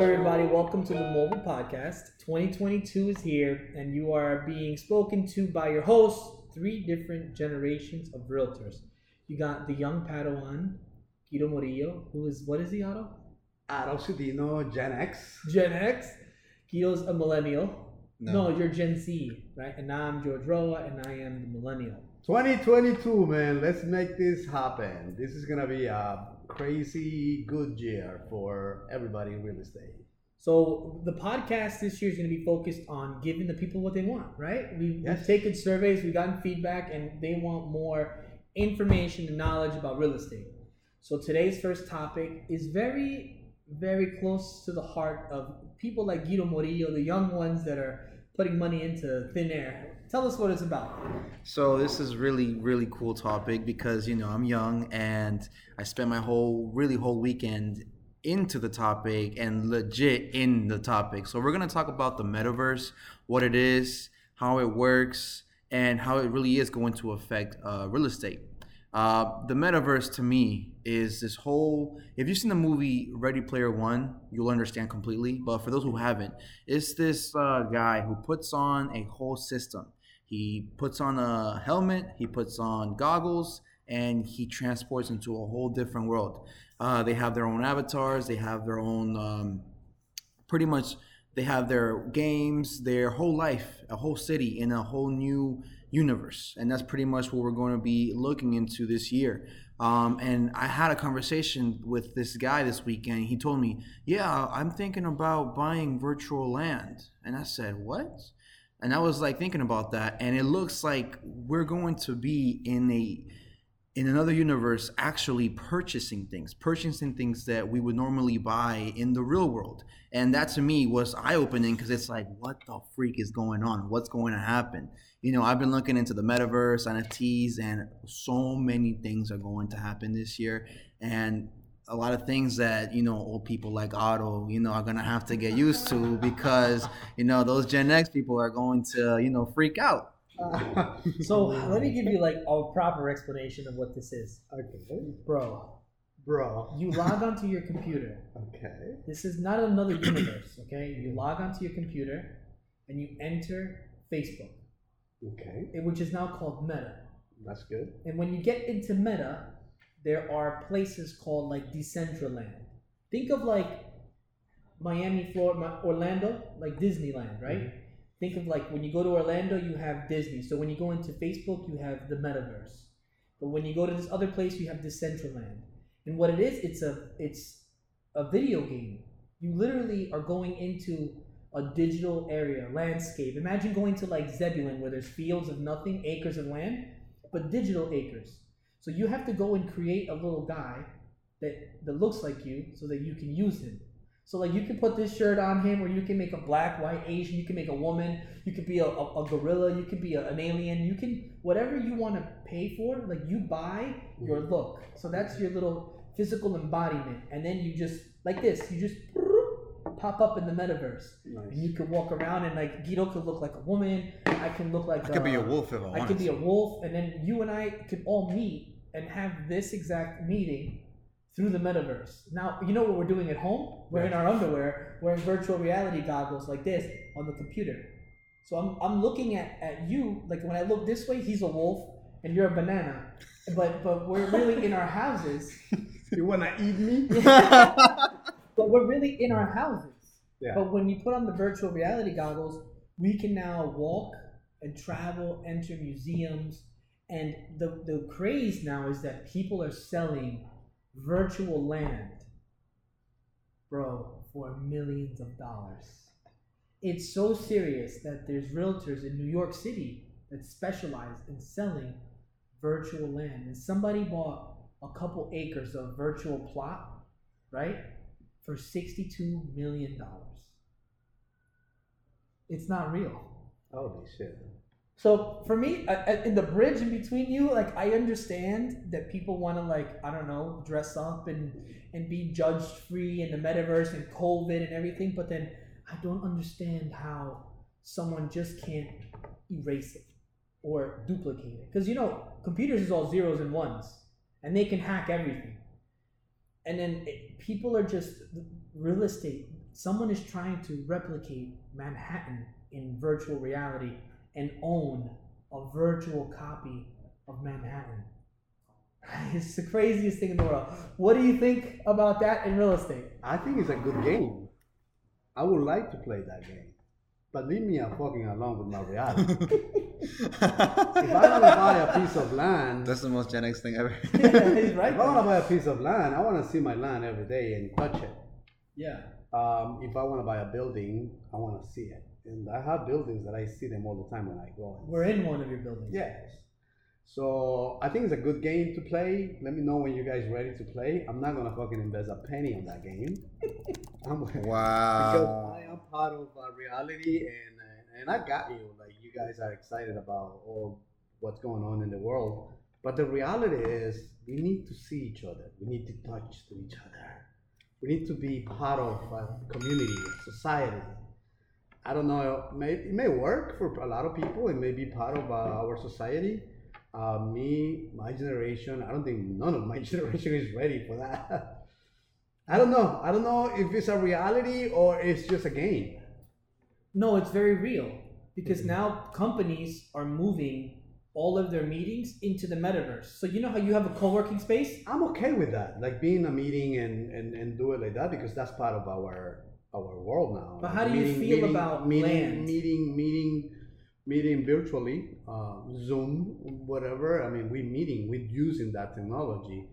up, everybody? Welcome to the Mobile Podcast. 2022 is here, and you are being spoken to by your hosts, three different generations of realtors. You got the young Padawan, Guido Murillo, who is, what is he, Otto? Aro Sudino, Gen X. Gen X. Guido's a millennial. No. you're Gen Z, right? And now I'm George Roa, and I am the millennial. 2022, man. Let's make this happen. This is gonna be a crazy good year for everybody in real estate. So the podcast this year is going to be focused on giving the people what they want, right? We, Yes. We've taken surveys, we've gotten feedback, and they want more information and knowledge about real estate. So today's first topic is very, very close to the heart of people like Guido Murillo, the young ones that are putting money into thin air. Tell us what it's about. So this is really really cool topic because you know I'm young and I spent my whole really whole weekend into the topic and legit in the topic. So we're gonna talk about the metaverse, what it is, how it works, and how it really is going to affect uh, real estate. Uh, the metaverse to me is this whole. If you've seen the movie Ready Player One, you'll understand completely. But for those who haven't, it's this uh, guy who puts on a whole system. He puts on a helmet, he puts on goggles, and he transports into a whole different world. Uh, they have their own avatars, they have their own, um, pretty much, they have their games, their whole life, a whole city in a whole new universe. And that's pretty much what we're going to be looking into this year. Um, and I had a conversation with this guy this weekend. He told me, Yeah, I'm thinking about buying virtual land. And I said, What? And I was like thinking about that, and it looks like we're going to be in a in another universe actually purchasing things, purchasing things that we would normally buy in the real world. And that to me was eye opening because it's like, what the freak is going on? What's going to happen? You know, I've been looking into the metaverse, NFTs, and so many things are going to happen this year. And a lot of things that you know old people like Otto, you know, are gonna have to get used to because you know those Gen X people are going to you know freak out. So let me give you like a proper explanation of what this is. okay, Bro, bro. you log onto your computer Okay. This is not another universe, okay? You log onto your computer and you enter Facebook, Okay. which is now called Meta. That's good. And when you get into Meta, there are places called like Decentraland. Think of like Miami, Florida, Orlando, like Disneyland, right? Mm-hmm. Think of like when you go to Orlando, you have Disney. So when you go into Facebook, you have the metaverse. But when you go to this other place, you have Decentraland. And what it is, it's a it's a video game. You literally are going into a digital area, landscape. Imagine going to like Zebulon where there's fields of nothing, acres of land, but digital acres. So you have to go and create a little guy that, that looks like you so that you can use him. So like you can put this shirt on him, or you can make a black, white, Asian. You can make a woman. You could be a, a, a gorilla. You could be a, an alien. You can whatever you want to pay for. Like you buy your mm-hmm. look. So that's your little physical embodiment, and then you just like this. You just pop up in the metaverse, and you can walk around and like Guido could look like a woman. I can look like I could be a uh, wolf if I I could be a wolf, and then you and I could all meet and have this exact meeting through the metaverse. Now, you know what we're doing at home? We're in our underwear, wearing virtual reality goggles like this on the computer. So I'm, I'm looking at, at you, like when I look this way, he's a wolf, and you're a banana. But but we're really in our houses. You wanna eat me? But we're really in our houses. Yeah. But when you put on the virtual reality goggles, we can now walk and travel, enter museums, and the, the craze now is that people are selling virtual land, bro, for millions of dollars. It's so serious that there's realtors in New York City that specialize in selling virtual land. And somebody bought a couple acres of virtual plot, right? For $62 million. It's not real. Holy shit. So for me, I- in the bridge in between you, like I understand that people want to like I don't know dress up and and be judged free in the metaverse and COVID and everything, but then I don't understand how someone just can't erase it or duplicate it because you know computers is all zeros and ones and they can hack everything. And then it, people are just real estate. someone is trying to replicate Manhattan in virtual reality and own a virtual copy of Manhattan. It's the craziest thing in the world. What do you think about that in real estate? I think it's a good game. I would like to play that game. But leave me a fucking alone with my reality. if I want to buy a piece of land, That's the most Gen X thing ever. He's right. if I want to buy a piece of land, I want to see my land every day and touch it. Yeah. Um, if I want to buy a building, I want to see it. And I have buildings that I see them all the time when I go. and We're in one of your buildings. Yes. So I think it's a good game to play. Let me know when you guys ready to play. I'm not gonna fucking invest a penny on that game. I'm, because wow. I am part of uh, reality, and uh, and I got you. Like you guys are excited about all what's going on in the world, but the reality is we need to see each other. We need to touch to each other. We need to be part of a community, society. I don't know. It may, it may work for a lot of people. It may be part of uh, our society. Uh, me, my generation, I don't think none of my generation is ready for that. I don't know. I don't know if it's a reality or it's just a game. No, it's very real because Mhm. now companies are moving all of their meetings into the metaverse. So you know how you have a co-working space? I'm okay with that, like being a meeting and, and, and do it like that because that's part of our our world now. But Like how do you meeting- feel meeting- about meeting, land? meeting, meeting, meeting virtually, uh, Zoom, whatever? I mean, we meeting, we using that technology,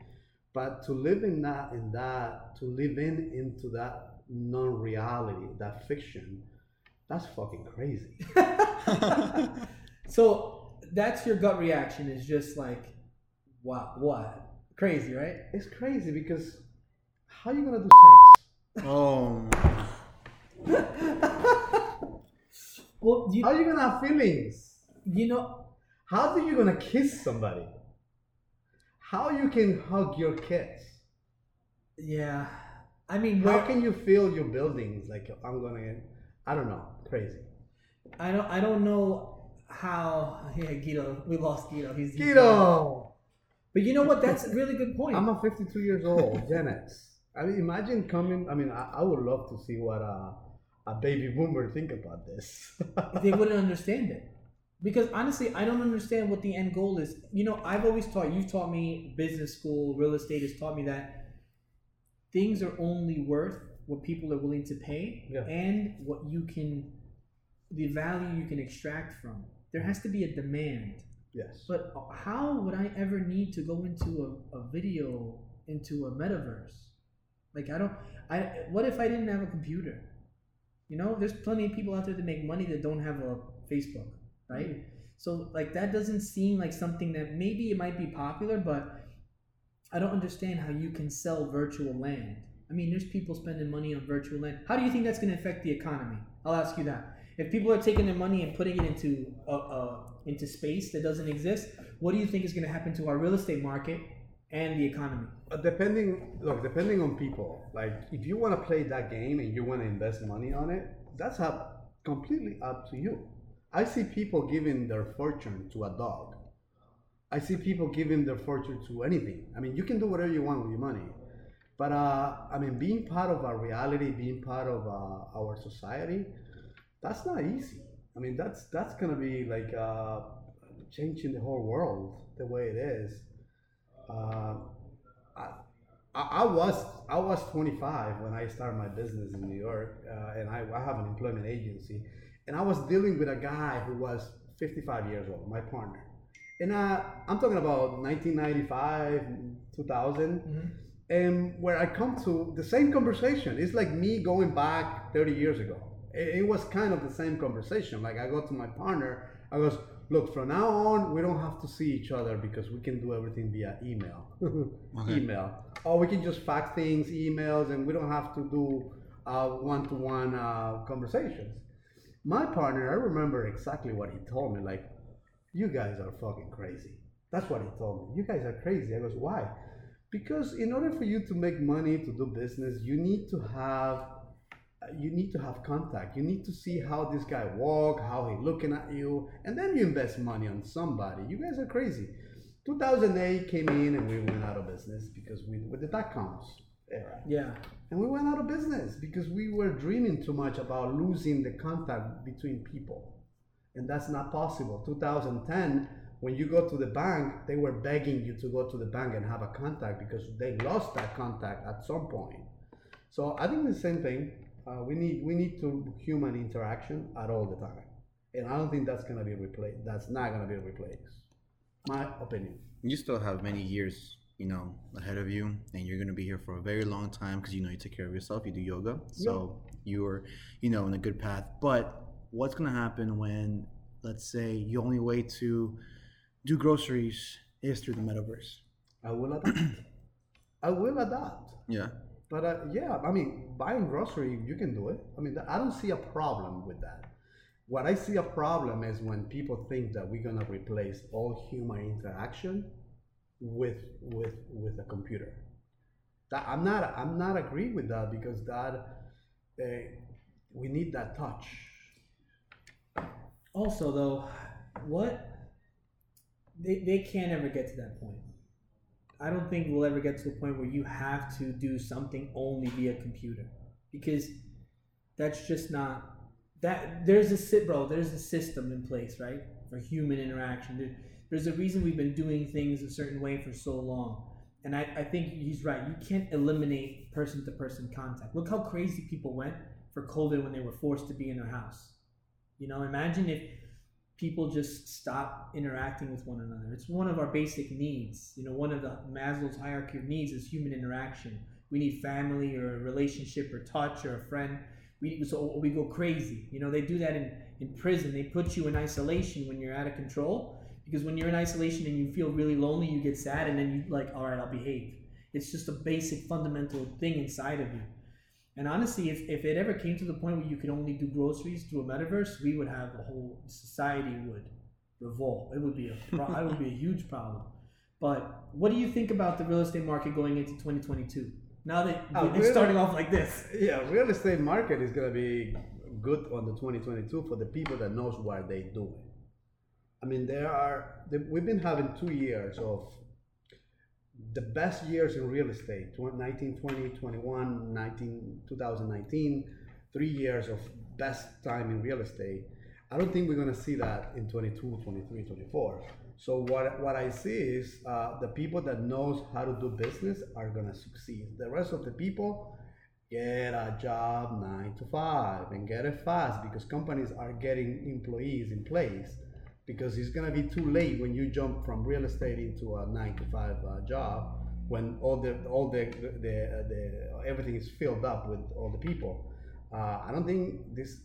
but to live in that, in that, to live in into that non-reality, that fiction, that's fucking crazy. So that's your gut reaction is just like, wow, what? Crazy, right? It's crazy because how you gonna do sex? oh. Well, you, How are you gonna have feelings? you know, How are you gonna kiss somebody? How you can hug your kids? yeah. I mean, How can you feel your buildings? Like I'm gonna, I don't know, crazy. I don't, I don't know how. Yeah, Guido, we lost Guido. He's Guido, But you know what? That's a really good point. I'm a 52 years old, Gen X. I mean, imagine coming. I mean, I, I would love to see what a, a baby boomer think about this. they wouldn't understand it because honestly i don't understand what the end goal is you know i've always taught you've taught me business school real estate has taught me that things are only worth what people are willing to pay Yeah. and what you can the value you can extract from there has to be a demand yes. but how would i ever need to go into a, a video into a metaverse like i don't i what if i didn't have a computer you know there's plenty of people out there that make money that don't have a facebook right? Mm-hmm. So like that doesn't seem like something that maybe it might be popular but i don't understand how you can sell virtual land. I mean there's people spending money on virtual land. How do you think that's going to affect the economy? I'll ask you that. If people are taking their money and putting it into a, a into space that doesn't exist what do you think is going to happen to our real estate market and the economy Uh, depending, look, depending on people. Like, if you want to play that game and you want to invest money on it, that's up completely up to you. I see people giving their fortune to a dog. I see people giving their fortune to anything. I mean, you can do whatever you want with your money. But uh, I mean, being part of our reality, being part of uh, our society, that's not easy. I mean, that's that's gonna be like uh, changing the whole world the way it is. Uh, I, I was I was 25 when I started my business in New York, uh, and I, I have an employment agency, and I was dealing with a guy who was 55 years old, my partner, and uh, I'm talking about 1995, 2000, and where I come to the same conversation. It's like me going back 30 years ago. It, it was kind of the same conversation. Like I go to my partner, I goes, look, from now on, we don't have to see each other because we can do everything via email. Email. Or we can just fax things, emails, and we don't have to do uh, one-to-one uh, conversations. My partner, I remember exactly what he told me. Like, you guys are fucking crazy. That's what he told me. You guys are crazy. I goes, why? Because in order for you to make money to do business, you need to have you need to have contact. You need to see how this guy walk, how he looking at you, and then you invest money on somebody. You guys are crazy. 2008 came in and we went out of business because we with the dot coms. era. Yeah. And we went out of business because we were dreaming too much about losing the contact between people. And that's not possible. 2010, when you go to the bank, they were begging you to go to the bank and have a contact because they lost that contact at some point. So I think the same thing. Uh, we need we need to human interaction at all the time, and I don't think that's gonna be replaced. That's not gonna be replaced. My opinion. You still have many years, you know, ahead of you, and you're gonna be here for a very long time because you know you take care of yourself. You do yoga, so you're, you know, in a good path. But what's gonna happen when, let's say, your only way to do groceries is through the metaverse? I will adapt. I will adapt. Yeah. But uh, yeah, I mean, buying grocery, you can do it. I mean, I don't see a problem with that. What I see a problem is when people think that we're gonna replace all human interaction with with with a computer. That I'm not I'm not agree with that because that uh, we need that touch. Also, though, what they, they can't ever get to that point. I don't think we'll ever get to a point where you have to do something only via computer because that's just not that. There's a sit, bro. There's a system in place, right, for human interaction. There, there's a reason we've been doing things a certain way for so long. And I, I think he's right. You can't eliminate person to person contact. Look how crazy people went for COVID when they were forced to be in their house. You know, imagine if people just stop interacting with one another. It's one of our basic needs. You know, one of the Maslow's hierarchy of needs is human interaction. We need family or a relationship or touch or a friend. We so we go crazy. You know, they do that in in prison. They put you in isolation when you're out of control because when you're in isolation and you feel really lonely, you get sad and then you like, all right, I'll behave. It's just a basic fundamental thing inside of you. And honestly, if, if it ever came to the point where you could only do groceries through a metaverse, we would have a whole society would revolt. It would be a pro- it would be a huge problem. But what do you think about the real estate market going into 2022? Now that uh, Oh, it's really? starting off like this. Yeah, real estate market is gonna be good on the 2022 for the people that knows what they doing. I mean, there are we've been having two years of the best years in real estate tw- 19, 20, 21, 19, 2019, three years of best time in real estate. I don't think we're gonna see that in 22, 23, 24. So what, what I see is uh, the people that knows how to do business are gonna succeed. The rest of the people get a job nine to five and get it fast because companies are getting employees in place because it's gonna be too late when you jump from real estate into a nine to five uh, job when all the all the the, the everything is filled up with all the people. Uh, I don't think this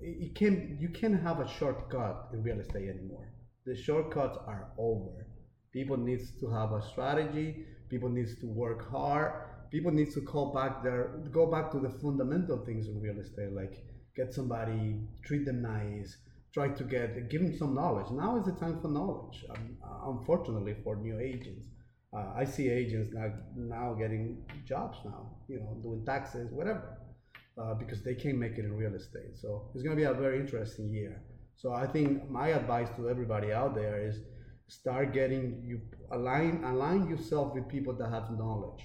it can you can't have a shortcut in real estate anymore. The shortcuts are over. People needs to have a strategy. People needs to work hard. People needs to call back their go back to the fundamental things in real estate, like get somebody, treat them nice, try to get give them some knowledge. Now is the time for knowledge. Um, unfortunately, for new agents, uh, I see agents now now getting jobs now, you know, doing taxes, whatever, uh, because they can't make it in real estate. So it's going to be a very interesting year. So I think my advice to everybody out there is start getting you align align yourself with people that have knowledge,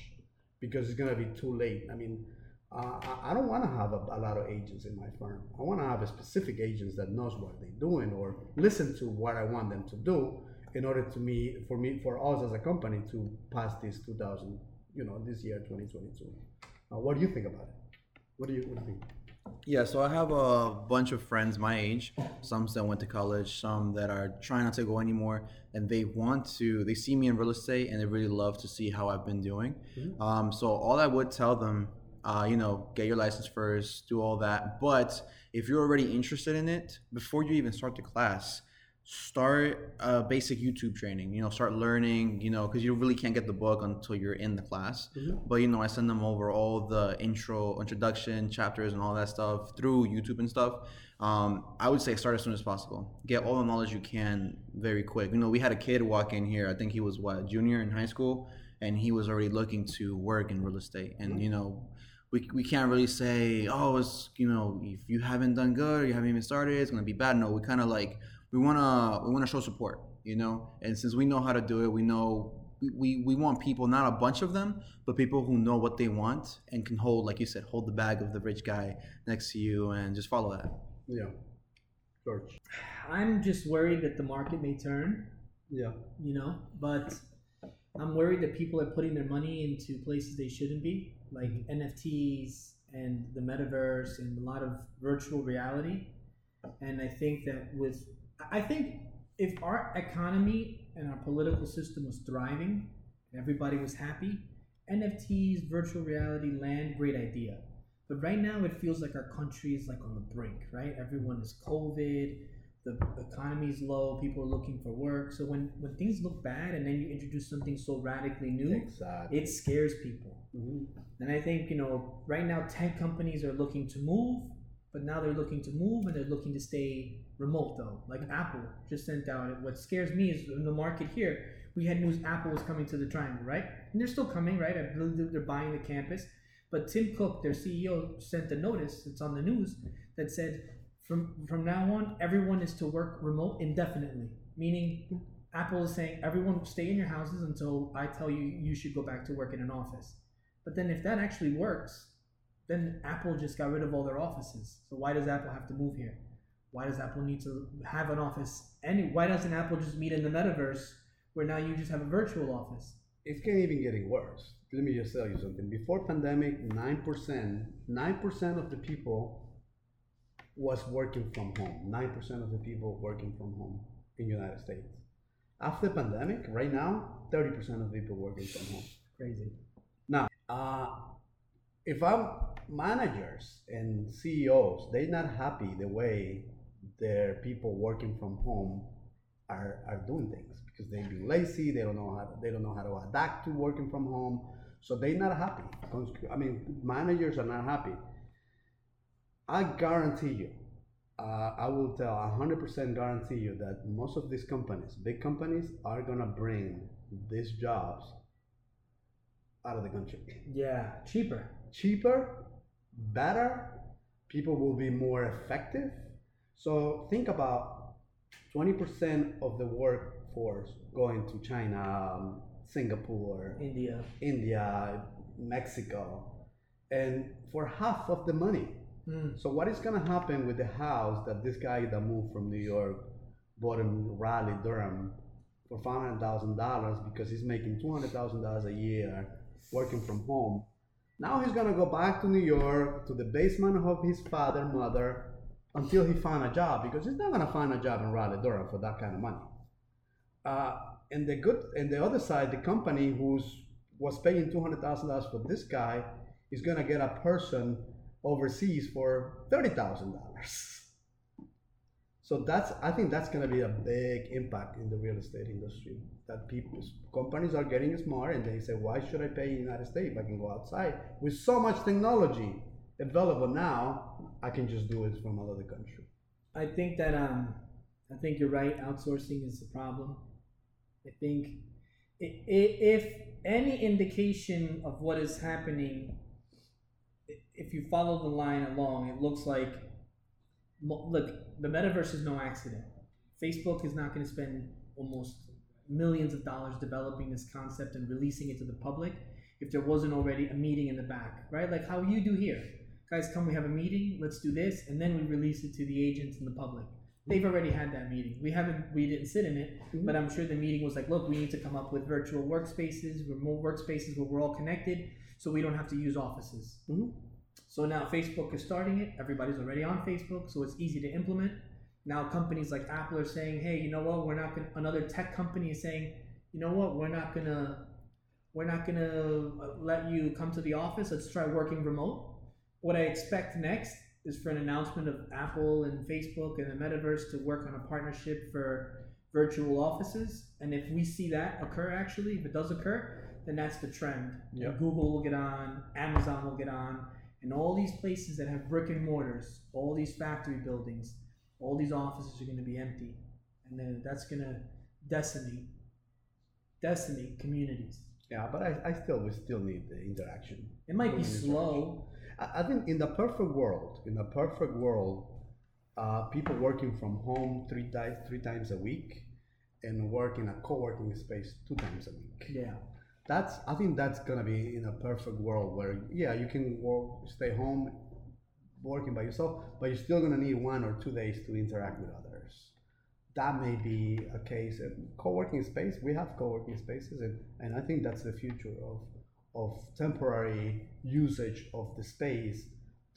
because it's going to be too late. I mean. Uh, I- don't want to have a, a lot of agents in my firm. I want to have a specific agents that knows what they're doing or listen to what I want them to do in order to me, for me, for us as a company to pass this 2000, you know, this year 2022. Uh, what do you think about it? What do you, what do you think? Yeah, so I have a bunch of friends my age, some that went to college, some that are trying not to go anymore, and they want to, they see me in real estate and they really love to see how I've been doing. Um, so all I would tell them, uh, you know, get your license first, do all that. But if you're already interested in it, before you even start the class, start uh, basic YouTube training. You know, start learning. You know, because you really can't get the book until you're in the class. But you know, I send them over all the intro, introduction chapters, and all that stuff through YouTube and stuff. Um, I would say start as soon as possible. Get all the knowledge you can very quick. You know, we had a kid walk in here. I think he was what junior in high school, and he was already looking to work in real estate. And you know, we, we can't really say, oh, it's you know, if you haven't done good or you haven't even started, it's gonna be bad. No, we kind of like we wanna we wanna show support, you know. And since we know how to do it, we know we, we, we want people, not a bunch of them, but people who know what they want and can hold, like you said, hold the bag of the rich guy next to you and just follow that. Yeah. George. I'm just worried that the market may turn, Yeah. you know, but I'm worried that people are putting their money into places they shouldn't be, like NFTs and the metaverse and a lot of virtual reality. And I think that with, I think if our economy and our political system was thriving, everybody was happy, NFTs, virtual reality, land, great idea. But right now, it feels like our country is like on the brink, right? Everyone is COVID, the economy is low, people are looking for work. So when when things look bad, and then you introduce something so radically new, Exactly. it scares people. Mhm. And I think you know, right now, tech companies are looking to move, but now they're looking to move and they're looking to stay remote though. Like Apple just sent out. What scares me is in the market here. We had news Apple was coming to the Triangle, right? And they're still coming, right? I believe they're buying the campus. But Tim Cook, their CEO, sent a notice. It's on the news that said from from now on, everyone is to work remote indefinitely. Meaning, Apple is saying everyone stay in your houses until I tell you you should go back to work in an office. But then if that actually works, then Apple just got rid of all their offices. So why does Apple have to move here? Why does Apple need to have an office? And why doesn't Apple just meet in the metaverse where now you just have a virtual office? It's getting even getting worse. Let me just tell you something. Before pandemic, nine percent, nine percent of the people was working from home. Nine percent of the people working from home in United States. After the pandemic, right now, thirty percent of people working from home. Crazy. Now, uh, if I'm managers and CEOs, they're not happy the way their people working from home are, are doing things because they've been lazy. They don't know how they don't know how to adapt to working from home, so they're not happy. I mean, managers are not happy. I guarantee you, uh, I will tell 100% guarantee you that most of these companies, big companies, are gonna bring these jobs out of the country. Yeah, cheaper. Cheaper, better, people will be more effective. So think about 20% of the workforce going to China, um, Singapore, India. India, Mexico, and for half of the money. Hmm. So what is gonna happen with the house that this guy that moved from New York bought in Raleigh, Durham for five hundred thousand dollars because he's making two hundred thousand dollars a year working from home. Now he's gonna go back to New York to the basement of his father, mother, until he find a job because he's not gonna find a job in Raleigh, Durham for that kind of money. Uh, and the good, and the other side, the company who's was paying two hundred thousand dollars for this guy is gonna get a person overseas for thirty thousand dollars. So that's I think that's gonna be a big impact in the real estate industry. That people companies are getting smart and they say, why should I pay in the United States if I can go outside with so much technology available now? I can just do it from another country. I think that um, I think you're right. Outsourcing is the problem. I think if any indication of what is happening, if you follow the line along, it looks like look the metaverse is no accident. Facebook is not going to spend almost millions of dollars developing this concept and releasing it to the public if there wasn't already a meeting in the back, right? Like how you do here. Guys, come, we have a meeting, let's do this, and then we release it to the agents and the public. They've already had that meeting. We haven't, we didn't sit in it, but I'm sure the meeting was like, look, we need to come up with virtual workspaces, remote workspaces where we're all connected, so we don't have to use offices. Mhm. So now Facebook is starting it. Everybody's already on Facebook, so it's easy to implement. Now companies like Apple are saying, "Hey, you know what? We're not going." Another tech company is saying, "You know what? We're not gonna, we're not gonna uh, let you come to the office. Let's try working remote." What I expect next is for an announcement of Apple and Facebook and the metaverse to work on a partnership for virtual offices. And if we see that occur, actually, if it does occur, then that's the trend. Yeah. Google will get on, Amazon will get on, and all these places that have brick and mortars, all these factory buildings, all these offices are going to be empty, and then that's going to decimate, decimate communities. Yeah, but I, I still we still need the interaction. It might be slow. I, I think in the perfect world, in the perfect world, uh, people working from home three times three times a week, and work in a co-working space two times a week. Yeah. That's I think that's gonna be in a perfect world where yeah you can work stay home working by yourself, but you're still gonna need one or two days to interact with others. That may be a case. Co-working space, we have co-working spaces, and, and I think that's the future of of temporary usage of the space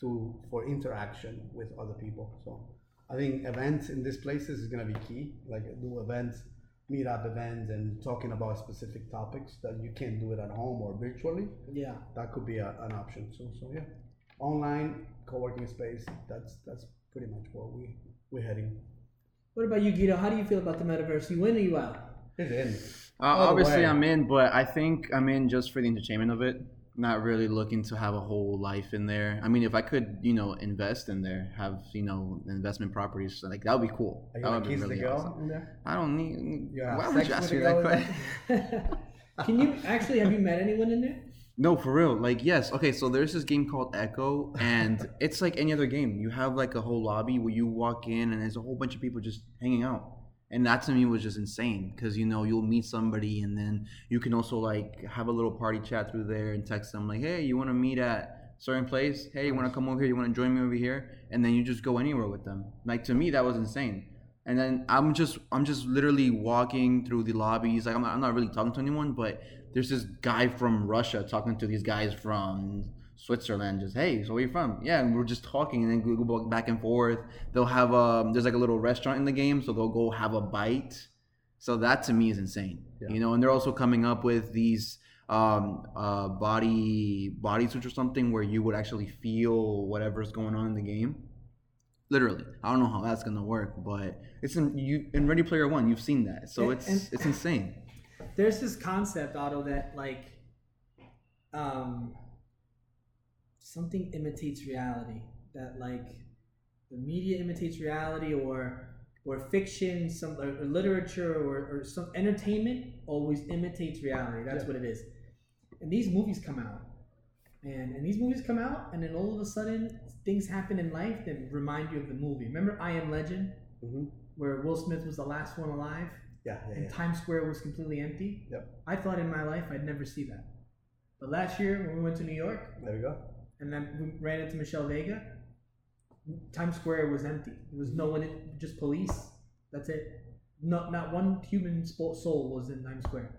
to for interaction with other people. So I think events in these places is gonna be key. Like do events, meet up events, and talking about specific topics that you can't do it at home or virtually. Yeah. That could be a, an option. So so yeah, online co-working space. That's that's pretty much what we we're heading. What about you, Guido? How do you feel about the metaverse? You in or you out? It's in. Uh, obviously, way. I'm in, but I think I'm in just for the entertainment of it. Not really looking to have a whole life in there. I mean, if I could, you know, invest in there, have you know investment properties, like that would be cool. Are you that would be really awesome. I don't need. You have why would you ask me that question? Can you actually have you met anyone in there? No, for real. Like, yes. Okay, so there's this game called Echo, and it's like any other game. You have like a whole lobby where you walk in, and there's a whole bunch of people just hanging out. And that to me was just insane because you know you'll meet somebody, and then you can also like have a little party chat through there and text them like, "Hey, you want to meet at certain place? Hey, you want to come over here? You want to join me over here?" And then you just go anywhere with them. Like to me, that was insane. And then I'm just I'm just literally walking through the lobbies. Like I'm not, I'm not really talking to anyone, but there's this guy from Russia talking to these guys from Switzerland. Just hey, so where you from? Yeah, and we're just talking, and then we go back and forth. They'll have um there's like a little restaurant in the game, so they'll go have a bite. So that to me is insane. Yeah. You know, and they're also coming up with these um uh body body suits or something where you would actually feel whatever's going on in the game literally i don't know how that's gonna work but it's in you in ready player one you've seen that so And- it's and- it's insane There's this concept, Otto, that like um something imitates reality. That like the media imitates reality or or fiction, some or, or literature or, or some entertainment always imitates reality. That's Yeah. what it is. And these movies come out. And and these movies come out and then all of a sudden things happen in life that remind you of the movie. Remember I Am Legend? hmm Where Will Smith was the last one alive? Yeah, yeah, and yeah. Times Square was completely empty. Yep. I thought in my life I'd never see that. But last year when we went to New York There we go. And then we ran into Michelle Vega, Times Square was empty. There was no one, in, just police. That's it. Not not one human soul was in Times Square.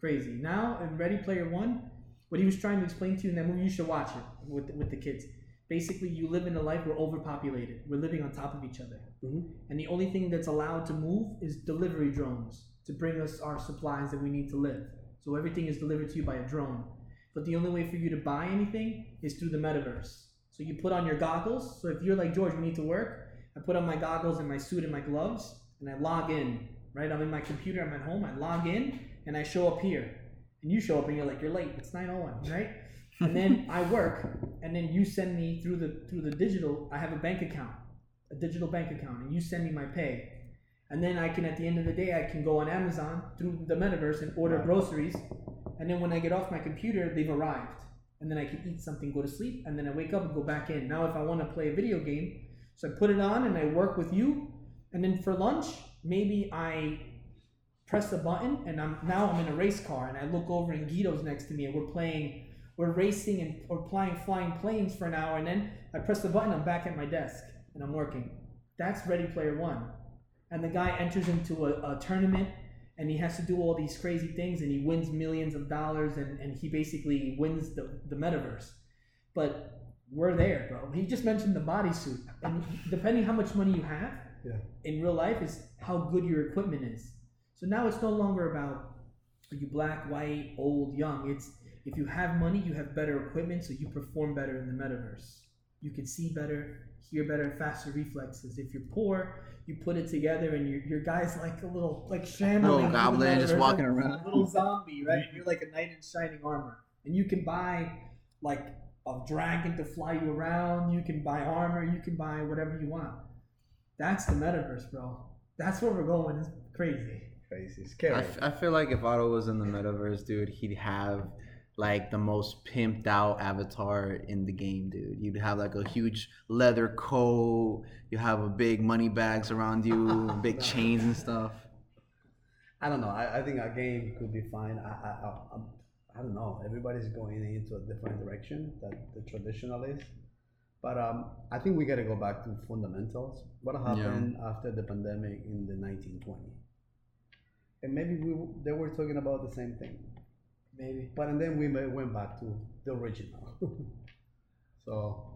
Crazy. Now in Ready Player One, what he was trying to explain to you in that movie, you should watch it with with the kids. Basically, you live in a life we're overpopulated. We're living on top of each other. hmm And the only thing that's allowed to move is delivery drones to bring us our supplies that we need to live. So everything is delivered to you by a drone. But the only way for you to buy anything is through the metaverse. So you put on your goggles. So if you're like George, we need to work. I put on my goggles and my suit and my gloves, and I log in. Right, I'm in my computer. I'm at home. I log in and I show up here, and you show up and you're like, you're late. It's 9:01, right? and then I work, and then you send me through the through the digital. I have a bank account, a digital bank account, and you send me my pay, and then I can at the end of the day I can go on Amazon through the metaverse and order groceries, and then when I get off my computer, they've arrived, and then I can eat something, go to sleep, and then I wake up and go back in. Now if I want to play a video game, so I put it on and I work with you, and then for lunch maybe I press a button and I'm now I'm in a race car and I look over and Guido's next to me and we're playing we're racing and we're flying flying planes for an hour and then I press the button I'm back at my desk and I'm working. That's Ready Player One. And the guy enters into a, a tournament and he has to do all these crazy things and he wins millions of dollars and, and he basically wins the, the metaverse. But we're there, bro. He just mentioned the bodysuit. And depending how much money you have Yeah. in real life is how good your equipment is. So now it's no longer about are you black, white, old, young. It's if you have money, you have better equipment, so you perform better in the metaverse. You can see better, hear better, faster reflexes. If you're poor, you put it together, and your your guy's like a little like shambling, little goblin just walking around a little zombie, right? Mm-hmm. You're like a knight in shining armor, and you can buy like a dragon to fly you around. You can buy armor. You can buy whatever you want. That's the metaverse, bro. That's where we're going. It's crazy. Crazy, I, scary. f- I feel like if otto was in the metaverse dude he'd have like the most pimped out avatar in the game dude you'd have like a huge leather coat you have a big money bags around you big chains and stuff I don't know. I, I think a game could be fine. I, I, I, I'm- don't know. Everybody's going into a different direction that the traditional is. But um, I think we got to go back to fundamentals. What happened after the pandemic in the 1920? And maybe we they were talking about the same thing. Maybe. But and then we may- went back to the original. so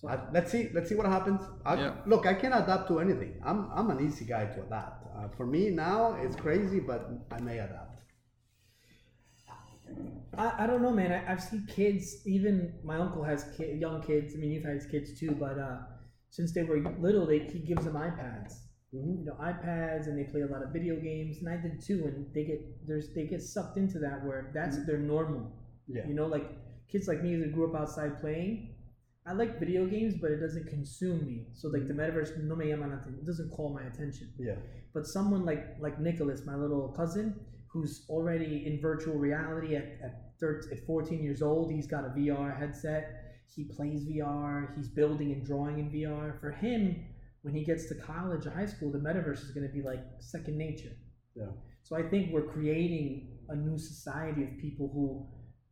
So- I, let's see. Let's see what happens. I, Yeah. Look, I can adapt to anything. I'm I'm an easy guy to adapt. Uh, for me now, it's crazy, but I may adapt. I, I don't know, man. I, I've seen kids. Even my uncle has ki- young kids. I mean, you've had his kids too, but uh, since they were little, they, he gives them iPads. Mhm. You know, iPads, and they play a lot of video games. And I did too. And they get there's they get sucked into that where that's their normal. Yeah. You know, like kids like me that grew up outside playing. I like video games, but it doesn't consume me. So like the metaverse, no me llama nothing. It doesn't call my attention. Yeah. But someone like like Nicholas, my little cousin, who's already in virtual reality at at, 13, at 14 years old, he's got a VR headset. He plays VR. He's building and drawing in VR. For him, when he gets to college or high school, the metaverse is going to be like second nature. Yeah. So I think we're creating a new society of people who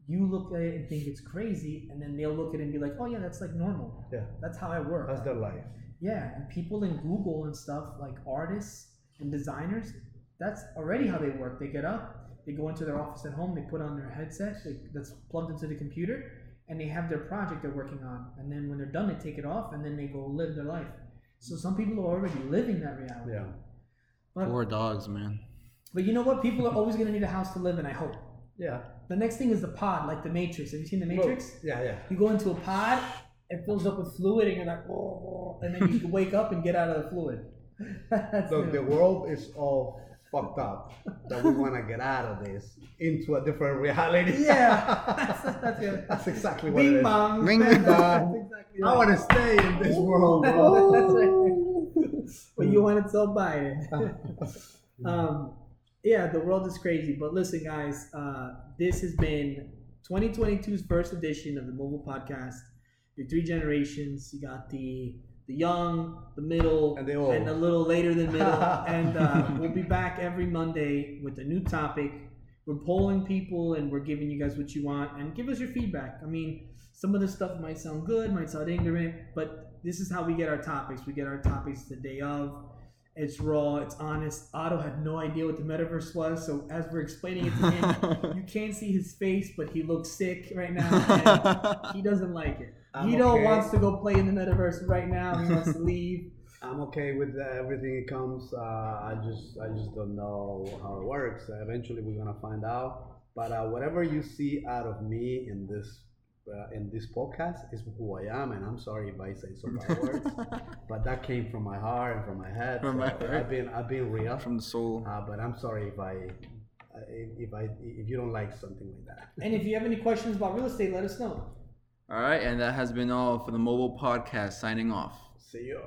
you look at it and think it's crazy, and then they'll look at it and be like, "Oh yeah, that's like normal. Yeah. That's how I work." That's their life. Yeah, and people in Google and stuff, like artists and designers, that's already how they work. They get up, they go into their office at home, they put on their headset they, that's plugged into the computer, and they have their project they're working on. And then when they're done, they take it off, and then they go live their life. So some people are already living that reality. Yeah. But, Poor dogs, man. but you know what? People are always going to need a house to live in, I hope. Yeah. The next thing is the pod, like the Matrix. Have you seen the Matrix? Yeah. Yeah. You go into a pod, it fills up with fluid, and you're like, oh, and then you can wake up and get out of the fluid. That's Look, the world is all fucked up that we want to get out of this into a different reality. Yeah, that's, that's good. That's exactly what it Bing is. bong. Bing That's bong. I want to stay in this world, bro. That's right. But you want to tell Biden. um, yeah, the world is crazy. But listen, guys, uh, this has been 2022's first edition of the Mobile Podcast. Your three generations. You got the the young, the middle, And the old. and a little later than middle. and uh, we'll be back every Monday with a new topic. We're polling people and we're giving you guys what you want. And give us your feedback. I mean, some of the stuff might sound good, might sound ignorant, but this is how we get our topics. We get our topics the day of. It's raw, it's honest. Otto had no idea what the metaverse was, so as we're explaining it to him, you can't see his face, but he looks sick right now. And he doesn't like it. I'm Guido okay. wants to go play in the metaverse right now. He wants to leave. I'm okay with uh, everything it comes. Uh, I just I just don't know how it works. Uh, eventually, we're gonna find out. But uh, whatever you see out of me in this uh, in this podcast is who I am, and I'm sorry if I say some bad words, but that came from my heart and from my head. From my heart. I've been I've been real. From the soul. Uh, but I'm sorry if I uh, if, if I if you don't like something like that. And if you have any questions about real estate, let us know. All right, and that has been all for the mobile podcast. Signing off. See you.